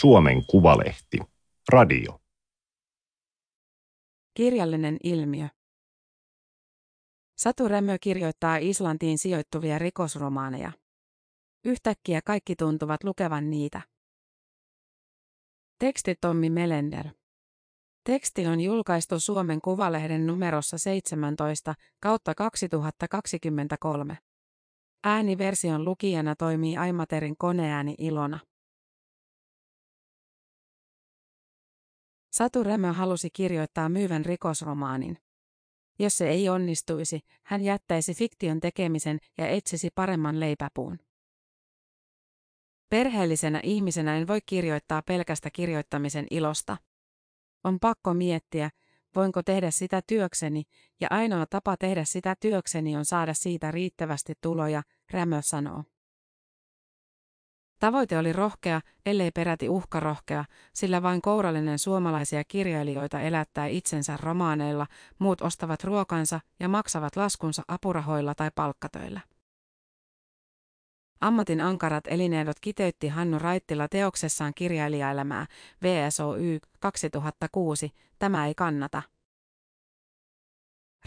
Suomen Kuvalehti. Radio. Kirjallinen ilmiö. Satu Rämö kirjoittaa Islantiin sijoittuvia rikosromaaneja. Yhtäkkiä kaikki tuntuvat lukevan niitä. Teksti Tommi Melender. Teksti on julkaistu Suomen Kuvalehden numerossa 17 kautta 2023. Ääniversion lukijana toimii Aimaterin koneääni Ilona. Satu Rämö halusi kirjoittaa myyvän rikosromaanin. Jos se ei onnistuisi, hän jättäisi fiktion tekemisen ja etsisi paremman leipäpuun. Perheellisenä ihmisenä en voi kirjoittaa pelkästä kirjoittamisen ilosta. On pakko miettiä, voinko tehdä sitä työkseni, ja ainoa tapa tehdä sitä työkseni on saada siitä riittävästi tuloja, Rämö sanoo. Tavoite oli rohkea, ellei peräti uhkarohkea, sillä vain kourallinen suomalaisia kirjailijoita elättää itsensä romaaneilla, muut ostavat ruokansa ja maksavat laskunsa apurahoilla tai palkkatöillä. Ammatin ankarat elinehdot kiteytti Hannu Raittila teoksessaan kirjailijaelämää, VSOY 2006, tämä ei kannata.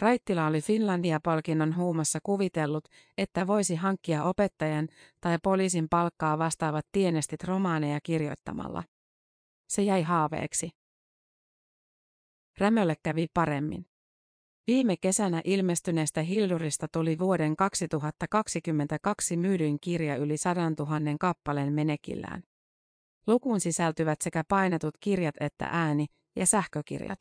Raittila oli Finlandia-palkinnon huumassa kuvitellut, että voisi hankkia opettajan tai poliisin palkkaa vastaavat tienestit romaaneja kirjoittamalla. Se jäi haaveeksi. Rämölle kävi paremmin. Viime kesänä ilmestyneestä Hildurista tuli vuoden 2022 myydyin kirja yli 100 000 kappaleen menekillään. Lukuun sisältyvät sekä painetut kirjat että ääni- ja sähkökirjat.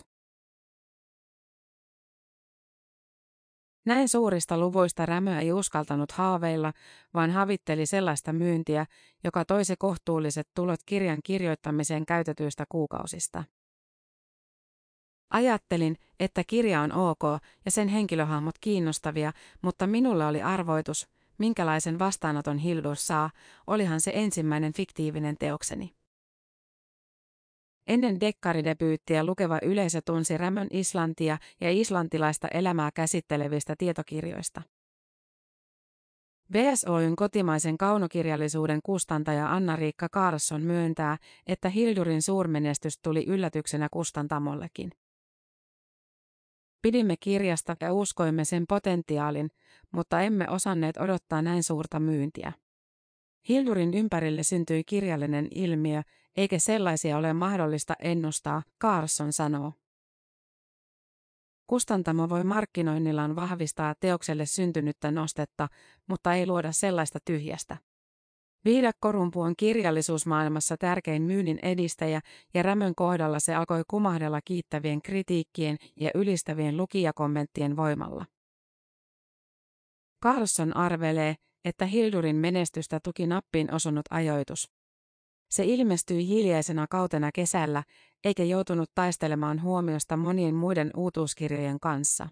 Näin suurista luvuista Rämö ei uskaltanut haaveilla, vaan havitteli sellaista myyntiä, joka toisi kohtuulliset tulot kirjan kirjoittamiseen käytetyistä kuukausista. Ajattelin, että kirja on ok ja sen henkilöhahmot kiinnostavia, mutta minulle oli arvoitus, minkälaisen vastaanoton Hildur saa, olihan se ensimmäinen fiktiivinen teokseni. Ennen dekkaridebyyttiä lukeva yleisö tunsi Rämön Islantia ja islantilaista elämää käsittelevistä tietokirjoista. VSOyn kotimaisen kaunokirjallisuuden kustantaja Anna-Riikka Carlson myöntää, että Hildurin suurmenestys tuli yllätyksenä kustantamollekin. Pidimme kirjasta ja uskoimme sen potentiaalin, mutta emme osanneet odottaa näin suurta myyntiä. Hildurin ympärille syntyi kirjallinen ilmiö, eikä sellaisia ole mahdollista ennustaa, Carson sanoo. Kustantamo voi markkinoinnillaan vahvistaa teokselle syntynyttä nostetta, mutta ei luoda sellaista tyhjästä. Viidakkorumpu on kirjallisuusmaailmassa tärkein myynnin edistäjä ja Rämön kohdalla se alkoi kumahdella kiittävien kritiikkien ja ylistävien lukijakommenttien voimalla. Carlson arvelee, että Hildurin menestystä tuki nappiin osunut ajoitus. Se ilmestyi hiljaisena kautena kesällä, eikä joutunut taistelemaan huomiosta monien muiden uutuuskirjojen kanssa.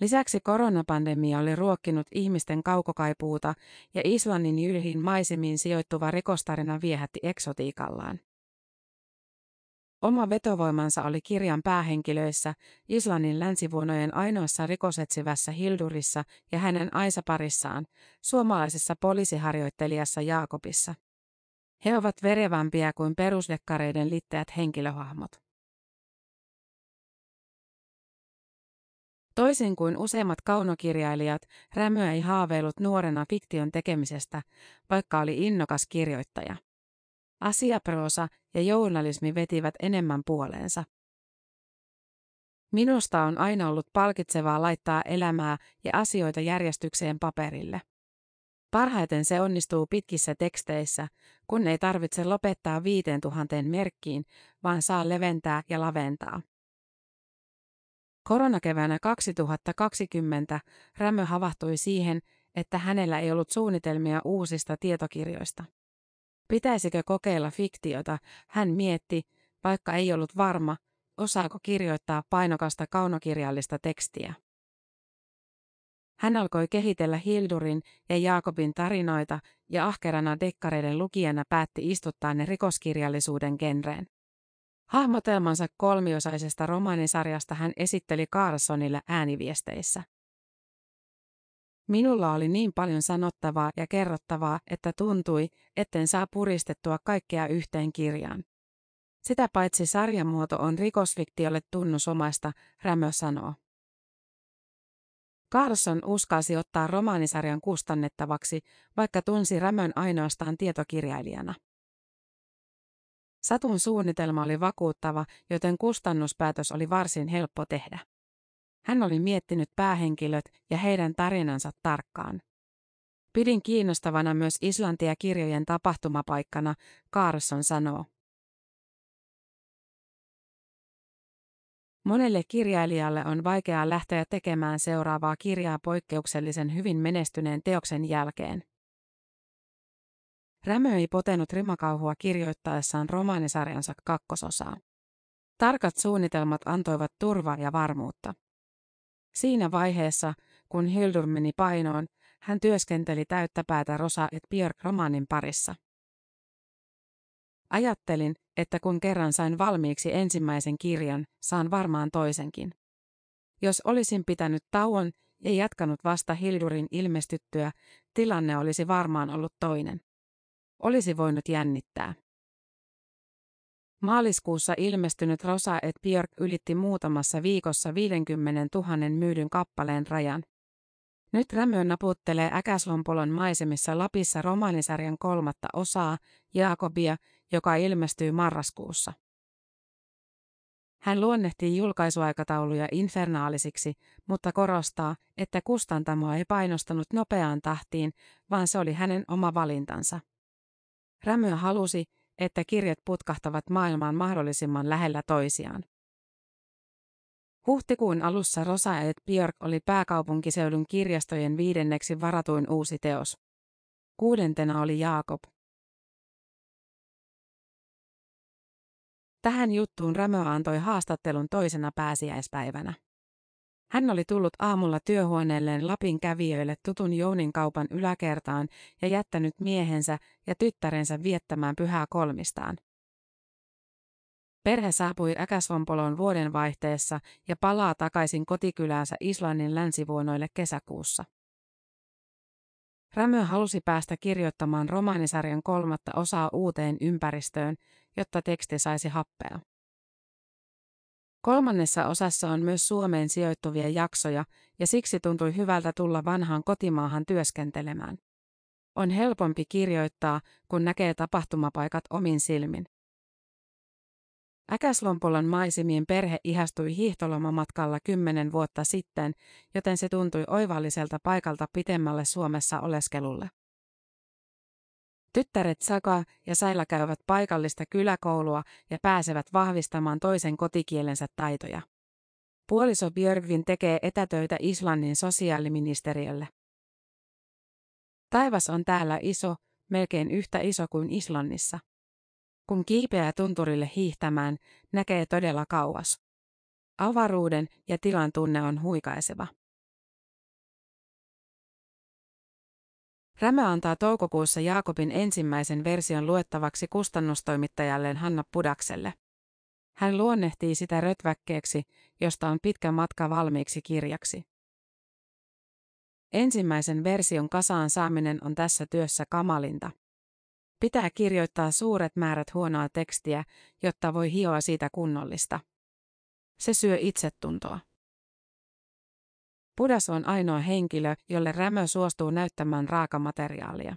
Lisäksi koronapandemia oli ruokkinut ihmisten kaukokaipuuta ja Islannin jylhin maisemiin sijoittuva rikostarina viehätti eksotiikallaan. Oma vetovoimansa oli kirjan päähenkilöissä, Islannin länsivuonojen ainoassa rikosetsivässä Hildurissa ja hänen aisaparissaan, suomalaisessa poliisiharjoittelijassa Jaakobissa. He ovat verevämpiä kuin perusdekkareiden litteät henkilöhahmot. Toisin kuin useimmat kaunokirjailijat, Rämö ei haaveillut nuorena fiktion tekemisestä, vaikka oli innokas kirjoittaja. Asiaproosa ja journalismi vetivät enemmän puoleensa. Minusta on aina ollut palkitsevaa laittaa elämää ja asioita järjestykseen paperille. Parhaiten se onnistuu pitkissä teksteissä, kun ei tarvitse lopettaa viiteen tuhanteen merkkiin, vaan saa leventää ja laventaa. Koronakeväänä 2020 Rämö havahtui siihen, että hänellä ei ollut suunnitelmia uusista tietokirjoista. Pitäisikö kokeilla fiktiota, hän mietti, vaikka ei ollut varma, osaako kirjoittaa painokasta kaunokirjallista tekstiä. Hän alkoi kehitellä Hildurin ja Jaakobin tarinoita ja ahkerana dekkareiden lukijana päätti istuttaa ne rikoskirjallisuuden genreen. Hahmotelmansa kolmiosaisesta romaanisarjasta hän esitteli Carlsonille ääniviesteissä. Minulla oli niin paljon sanottavaa ja kerrottavaa, että tuntui, etten saa puristettua kaikkea yhteen kirjaan. Sitä paitsi sarjamuoto on rikosfiktiolle tunnusomaista, Rämö sanoo. Carlson uskalsi ottaa romaanisarjan kustannettavaksi, vaikka tunsi Rämön ainoastaan tietokirjailijana. Satun suunnitelma oli vakuuttava, joten kustannuspäätös oli varsin helppo tehdä. Hän oli miettinyt päähenkilöt ja heidän tarinansa tarkkaan. Pidin kiinnostavana myös Islantia kirjojen tapahtumapaikkana, Carlson sanoo. Monelle kirjailijalle on vaikeaa lähteä tekemään seuraavaa kirjaa poikkeuksellisen hyvin menestyneen teoksen jälkeen. Rämö ei potenut rimakauhua kirjoittaessaan romaanisarjansa kakkososaa. Tarkat suunnitelmat antoivat turvaa ja varmuutta. Siinä vaiheessa, kun Hildur meni painoon, hän työskenteli täyttä päätä Rosa et Björk-romaanin parissa. Ajattelin, että kun kerran sain valmiiksi ensimmäisen kirjan, saan varmaan toisenkin. Jos olisin pitänyt tauon ja jatkanut vasta Hildurin ilmestyttyä, tilanne olisi varmaan ollut toinen. Olisi voinut jännittää. Maaliskuussa ilmestynyt Rosa et Björk ylitti muutamassa viikossa 50 000 myydyn kappaleen rajan. Nyt Rämö naputtelee Äkäslompolon maisemissa Lapissa romaanisarjan kolmatta osaa, Jaakobia, joka ilmestyy marraskuussa. Hän luonnehtii julkaisuaikatauluja infernaalisiksi, mutta korostaa, että kustantamoa ei painostanut nopeaan tahtiin, vaan se oli hänen oma valintansa. Rämö halusi, että kirjat putkahtavat maailmaan mahdollisimman lähellä toisiaan. Huhtikuun alussa Rosa et Björk oli pääkaupunkiseudun kirjastojen viidenneksi varatuin uusi teos. Kuudentena oli Jaakob. Tähän juttuun Rämö antoi haastattelun toisena pääsiäispäivänä. Hän oli tullut aamulla työhuoneelleen Lapin kävijöille tutun Jounin kaupan yläkertaan ja jättänyt miehensä ja tyttärensä viettämään pyhää kolmistaan. Perhe saapui Äkäsvompoloon vuodenvaihteessa ja palaa takaisin kotikyläänsä Islannin länsivuonoille kesäkuussa. Rämö halusi päästä kirjoittamaan romaanisarjan kolmatta osaa uuteen ympäristöön, jotta teksti saisi happea. Kolmannessa osassa on myös Suomeen sijoittuvia jaksoja, ja siksi tuntui hyvältä tulla vanhaan kotimaahan työskentelemään. On helpompi kirjoittaa, kun näkee tapahtumapaikat omin silmin. Äkäslompolon maisemien perhe ihastui hiihtolomamatkalla kymmenen vuotta sitten, joten se tuntui oivalliselta paikalta pitemmälle Suomessa oleskelulle. Tyttäret Saka ja Saila käyvät paikallista kyläkoulua ja pääsevät vahvistamaan toisen kotikielensä taitoja. Puoliso Björgvin tekee etätöitä Islannin sosiaaliministeriölle. Taivas on täällä iso, melkein yhtä iso kuin Islannissa. Kun kiipeää tunturille hiihtämään, näkee todella kauas. Avaruuden ja tilan tunne on huikaiseva. Rämä antaa toukokuussa Jaakobin ensimmäisen version luettavaksi kustannustoimittajalleen Hanna Pudakselle. Hän luonnehtii sitä rötväkkeeksi, josta on pitkä matka valmiiksi kirjaksi. Ensimmäisen version kasaan saaminen on tässä työssä kamalinta. Pitää kirjoittaa suuret määrät huonoa tekstiä, jotta voi hioa siitä kunnollista. Se syö itsetuntoa. Pudas on ainoa henkilö, jolle Rämö suostuu näyttämään raakamateriaalia.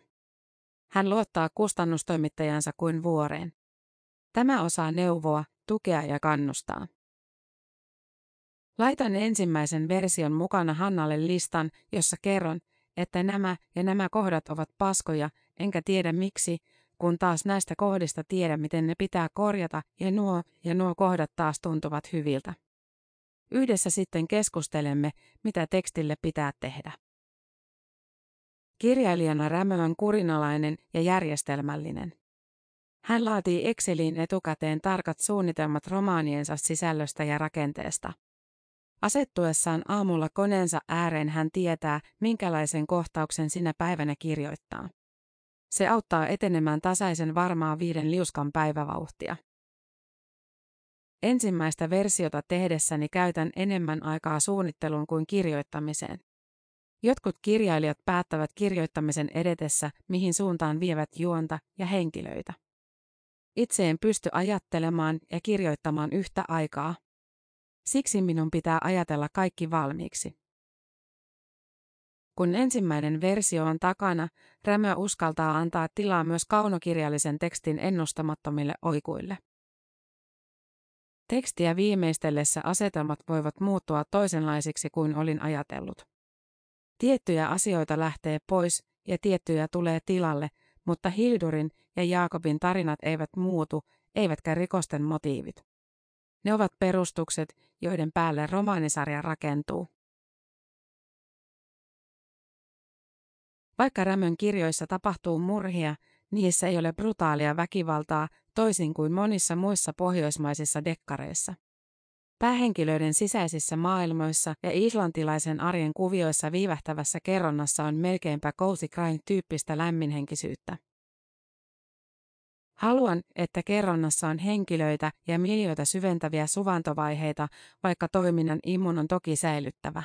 Hän luottaa kustannustoimittajansa kuin vuoreen. Tämä osaa neuvoa, tukea ja kannustaa. Laitan ensimmäisen version mukana Hannalle listan, jossa kerron, että nämä ja nämä kohdat ovat paskoja, enkä tiedä miksi, kun taas näistä kohdista tiedä, miten ne pitää korjata, ja nuo ja nuo kohdat taas tuntuvat hyviltä. Yhdessä sitten keskustelemme, mitä tekstille pitää tehdä. Kirjailijana Rämö on kurinalainen ja järjestelmällinen. Hän laatii Exceliin etukäteen tarkat suunnitelmat romaaniensa sisällöstä ja rakenteesta. Asettuessaan aamulla koneensa ääreen hän tietää, minkälaisen kohtauksen sinä päivänä kirjoittaa. Se auttaa etenemään tasaisen varmaa viiden liuskan päivävauhtia. Ensimmäistä versiota tehdessäni käytän enemmän aikaa suunnitteluun kuin kirjoittamiseen. Jotkut kirjailijat päättävät kirjoittamisen edetessä, mihin suuntaan vievät juonta ja henkilöitä. Itse en pysty ajattelemaan ja kirjoittamaan yhtä aikaa. Siksi minun pitää ajatella kaikki valmiiksi. Kun ensimmäinen versio on takana, Rämö uskaltaa antaa tilaa myös kaunokirjallisen tekstin ennustamattomille oikuille. Tekstiä viimeistellessä asetelmat voivat muuttua toisenlaisiksi kuin olin ajatellut. Tiettyjä asioita lähtee pois ja tiettyjä tulee tilalle, mutta Hildurin ja Jaakobin tarinat eivät muutu, eivätkä rikosten motiivit. Ne ovat perustukset, joiden päälle romaanisarja rakentuu. Vaikka Rämön kirjoissa tapahtuu murhia, niissä ei ole brutaalia väkivaltaa toisin kuin monissa muissa pohjoismaisissa dekkareissa. Päähenkilöiden sisäisissä maailmoissa ja islantilaisen arjen kuvioissa viivähtävässä kerronnassa on melkeinpä cozy crime-tyyppistä lämminhenkisyyttä. Haluan, että kerronnassa on henkilöitä ja miljoita syventäviä suvantovaiheita, vaikka toiminnan immun on toki säilyttävä.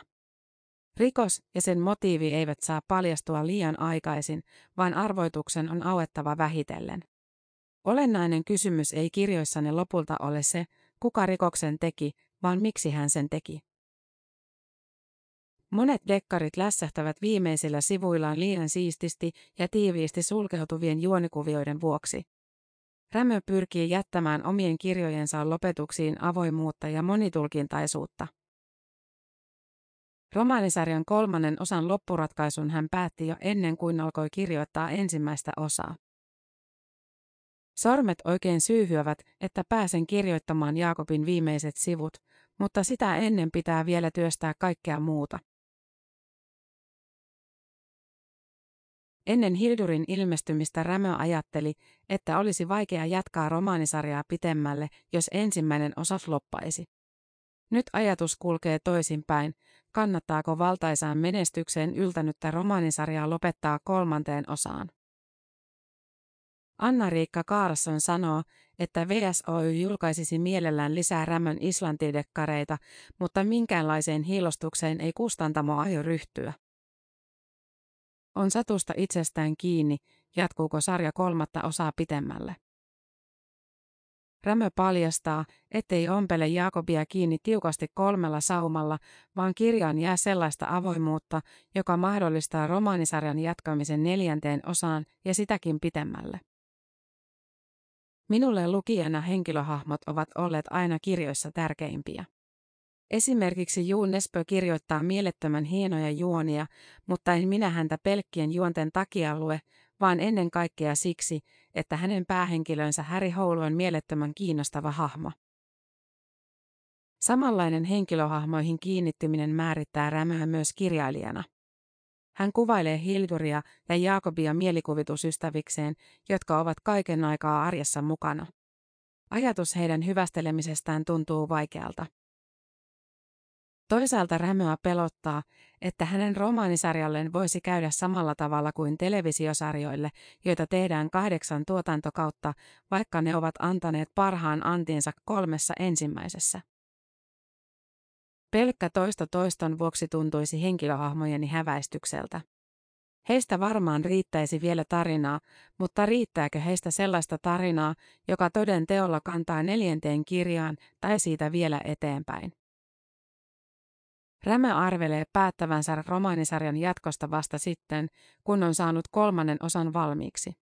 Rikos ja sen motiivi eivät saa paljastua liian aikaisin, vaan arvoituksen on auettava vähitellen. Olennainen kysymys ei kirjoissanne lopulta ole se, kuka rikoksen teki, vaan miksi hän sen teki. Monet dekkarit lässähtävät viimeisillä sivuillaan liian siististi ja tiiviisti sulkeutuvien juonikuvioiden vuoksi. Rämö pyrkii jättämään omien kirjojensa lopetuksiin avoimuutta ja monitulkintaisuutta. Romaanisarjan kolmannen osan loppuratkaisun hän päätti jo ennen kuin alkoi kirjoittaa ensimmäistä osaa. Sormet oikein syyhyävät, että pääsen kirjoittamaan Jaakobin viimeiset sivut, mutta sitä ennen pitää vielä työstää kaikkea muuta. Ennen Hildurin ilmestymistä Rämö ajatteli, että olisi vaikea jatkaa romaanisarjaa pitemmälle, jos ensimmäinen osa floppaisi. Nyt ajatus kulkee toisinpäin, kannattaako valtaisaan menestykseen yltänyttä romaanisarjaa lopettaa kolmanteen osaan. Anna-Riikka Kaarson sanoo, että VSOY julkaisisi mielellään lisää Rämön islantidekkareita, mutta minkäänlaiseen hiilostukseen ei kustantamo aio ryhtyä. On satusta itsestään kiinni, jatkuuko sarja kolmatta osaa pitemmälle. Rämö paljastaa, ettei ompele Jaakobia kiinni tiukasti kolmella saumalla, vaan kirjaan jää sellaista avoimuutta, joka mahdollistaa romaanisarjan jatkamisen neljänteen osaan ja sitäkin pitemmälle. Minulle lukijana henkilöhahmot ovat olleet aina kirjoissa tärkeimpiä. Esimerkiksi Juu Nespö kirjoittaa mielettömän hienoja juonia, mutta en minä häntä pelkkien juonten takia lue, vaan ennen kaikkea siksi, että hänen päähenkilönsä Häri Houlu on mielettömän kiinnostava hahmo. Samanlainen henkilöhahmoihin kiinnittyminen määrittää Rämöä myös kirjailijana. Hän kuvailee Hilduria ja Jaakobia mielikuvitusystävikseen, jotka ovat kaiken aikaa arjessa mukana. Ajatus heidän hyvästelemisestään tuntuu vaikealta. Toisaalta Rämöä pelottaa, että hänen romaanisarjalleen voisi käydä samalla tavalla kuin televisiosarjoille, joita tehdään kahdeksan tuotantokautta, vaikka ne ovat antaneet parhaan antinsa kolmessa ensimmäisessä. Pelkkä toista toiston vuoksi tuntuisi henkilöhahmojeni häväistykseltä. Heistä varmaan riittäisi vielä tarinaa, mutta riittääkö heistä sellaista tarinaa, joka toden teolla kantaa neljänteen kirjaan tai siitä vielä eteenpäin? Rämä arvelee päättävänsä romaanisarjan jatkosta vasta sitten, kun on saanut kolmannen osan valmiiksi.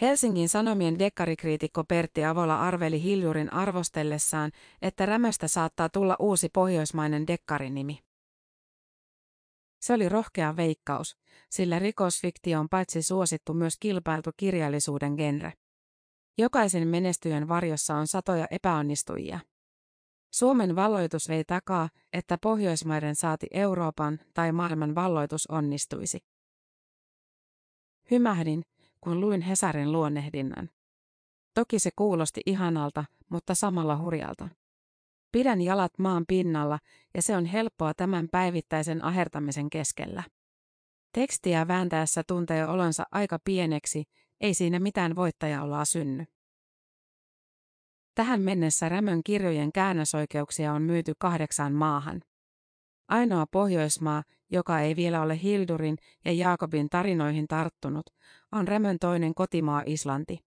Helsingin Sanomien dekkarikriitikko Pertti Avola arveli Hiljurin arvostellessaan, että Rämöstä saattaa tulla uusi pohjoismainen dekkarinimi. Se oli rohkea veikkaus, sillä rikosfiktio on paitsi suosittu myös kilpailtu kirjallisuuden genre. Jokaisen menestyjän varjossa on satoja epäonnistujia. Suomen valloitus vei takaa, että Pohjoismaiden saati Euroopan tai maailman valloitus onnistuisi. Hymähdin, kun luin Hesarin luonnehdinnan. Toki se kuulosti ihanalta, mutta samalla hurjalta. Pidän jalat maan pinnalla ja se on helppoa tämän päivittäisen ahertamisen keskellä. Tekstiä vääntäessä tuntee olonsa aika pieneksi, ei siinä mitään voittajaolaa synny. Tähän mennessä Rämön kirjojen käännösoikeuksia on myyty kahdeksaan maahan. Ainoa Pohjoismaa, joka ei vielä ole Hildurin ja Jaakobin tarinoihin tarttunut, on Rämön toinen kotimaa Islanti.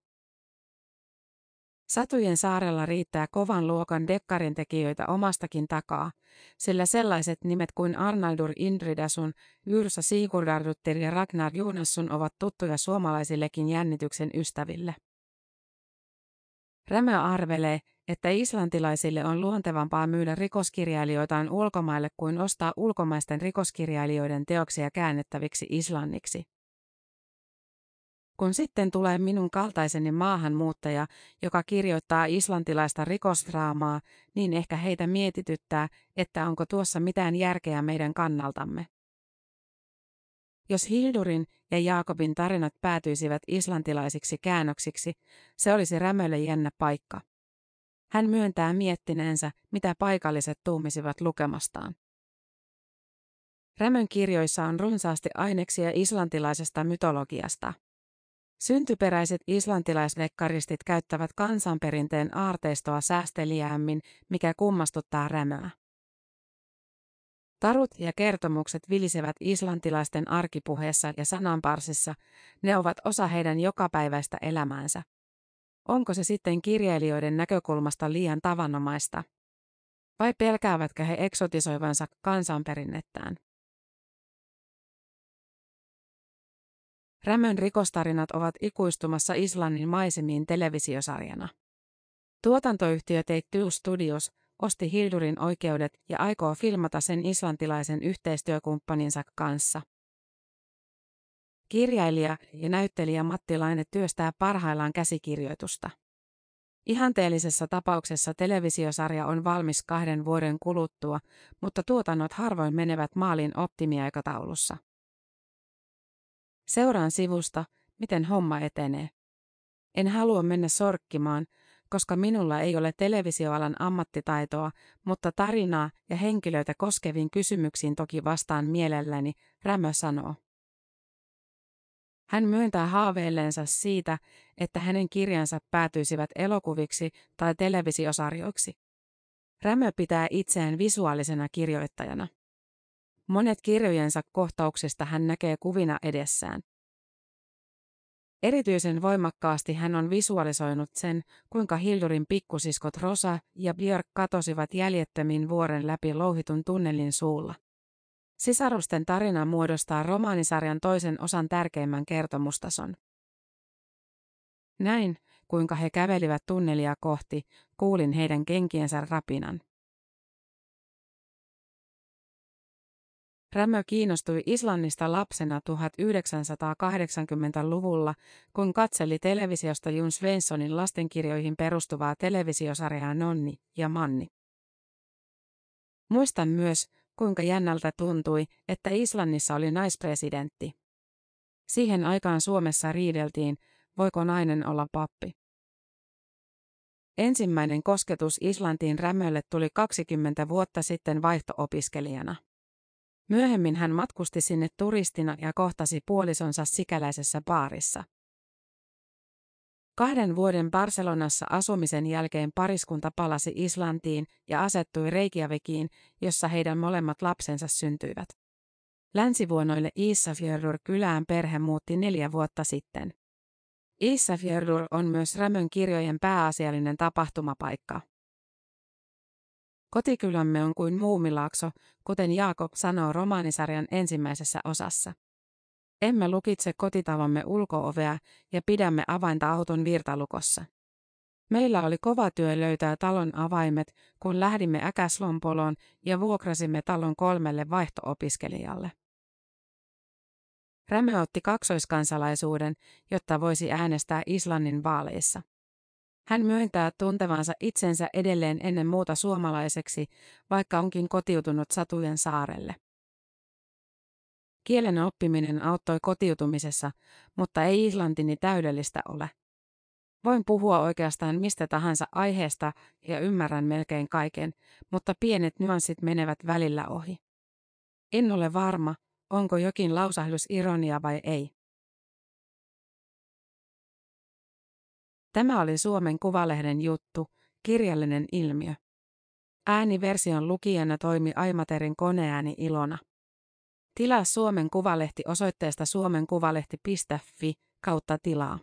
Satujen saarella riittää kovan luokan dekkarin tekijöitä omastakin takaa, sillä sellaiset nimet kuin Arnaldur Indridasun, Yrsa Sigurdarduttir ja Ragnar Jonasson ovat tuttuja suomalaisillekin jännityksen ystäville. Rämö arvelee, että islantilaisille on luontevampaa myydä rikoskirjailijoitaan ulkomaille kuin ostaa ulkomaisten rikoskirjailijoiden teoksia käännettäviksi islanniksi. Kun sitten tulee minun kaltaiseni maahanmuuttaja, joka kirjoittaa islantilaista rikosdraamaa, niin ehkä heitä mietityttää, että onko tuossa mitään järkeä meidän kannaltamme. Jos Hildurin ja Jaakobin tarinat päätyisivät islantilaisiksi käännöksiksi, se olisi Rämölle jännä paikka. Hän myöntää miettineensä, mitä paikalliset tuumisivat lukemastaan. Rämön kirjoissa on runsaasti aineksia islantilaisesta mytologiasta. Syntyperäiset islantilaisvekkaristit käyttävät kansanperinteen aarteistoa säästeliäämmin, mikä kummastuttaa rämöä. Tarut ja kertomukset vilisevät islantilaisten arkipuheessa ja sananparsissa, ne ovat osa heidän jokapäiväistä elämäänsä. Onko se sitten kirjailijoiden näkökulmasta liian tavanomaista? Vai pelkäävätkö he eksotisoivansa kansanperinnettään? Rämön rikostarinat ovat ikuistumassa Islannin maisemiin televisiosarjana. Tuotantoyhtiö Take Two Studios osti Hildurin oikeudet ja aikoo filmata sen islantilaisen yhteistyökumppaninsa kanssa. Kirjailija ja näyttelijä Matti Laine työstää parhaillaan käsikirjoitusta. Ihanteellisessa tapauksessa televisiosarja on valmis kahden vuoden kuluttua, mutta tuotannot harvoin menevät maaliin optimiaikataulussa. Seuraan sivusta, miten homma etenee. En halua mennä sorkkimaan, koska minulla ei ole televisioalan ammattitaitoa, mutta tarinaa ja henkilöitä koskeviin kysymyksiin toki vastaan mielelläni, Rämö sanoo. Hän myöntää haaveilleensa siitä, että hänen kirjansa päätyisivät elokuviksi tai televisiosarjoiksi. Rämö pitää itseään visuaalisena kirjoittajana. Monet kirjojensa kohtauksista hän näkee kuvina edessään. Erityisen voimakkaasti hän on visualisoinut sen, kuinka Hildurin pikkusiskot Rosa ja Björk katosivat jäljettömin vuoren läpi louhitun tunnelin suulla. Sisarusten tarina muodostaa romaanisarjan toisen osan tärkeimmän kertomustason. Näin, kuinka he kävelivät tunnelia kohti, kuulin heidän kenkiensä rapinan. Rämö kiinnostui Islannista lapsena 1980-luvulla, kun katseli televisiosta Jun Svenssonin lastenkirjoihin perustuvaa televisiosarjaa Nonni ja Manni. Muistan myös, kuinka jännältä tuntui, että Islannissa oli naispresidentti. Siihen aikaan Suomessa riideltiin, voiko nainen olla pappi. Ensimmäinen kosketus Islantiin Rämölle tuli 20 vuotta sitten vaihto-opiskelijana. Myöhemmin hän matkusti sinne turistina ja kohtasi puolisonsa sikäläisessä baarissa. Kahden vuoden Barcelonassa asumisen jälkeen pariskunta palasi Islantiin ja asettui Reykjavikiin, jossa heidän molemmat lapsensa syntyivät. Länsivuonoille Issafjördur kylään perhe muutti neljä vuotta sitten. Issafjördur on myös Rämön kirjojen pääasiallinen tapahtumapaikka. Kotikylämme on kuin muumilaakso, kuten Jaakob sanoo romaanisarjan ensimmäisessä osassa. Emme lukitse kotitalomme ulkoovea ja pidämme avainta auton virtalukossa. Meillä oli kova työ löytää talon avaimet, kun lähdimme Äkäslompoloon ja vuokrasimme talon kolmelle vaihto-opiskelijalle. Rämö otti kaksoiskansalaisuuden, jotta voisi äänestää Islannin vaaleissa. Hän myöntää tuntevansa itsensä edelleen ennen muuta suomalaiseksi, vaikka onkin kotiutunut Satujen saarelle. Kielen oppiminen auttoi kotiutumisessa, mutta ei islantini täydellistä ole. Voin puhua oikeastaan mistä tahansa aiheesta ja ymmärrän melkein kaiken, mutta pienet nyanssit menevät välillä ohi. En ole varma, onko jokin lausahdus ironia vai ei. Tämä oli Suomen Kuvalehden juttu. kirjallinen ilmiö. Ääniversion lukijana toimi Aimaterin koneääni Ilona. Tilaa Suomen Kuvalehti osoitteesta suomenkuvalehti.fi kautta tilaa.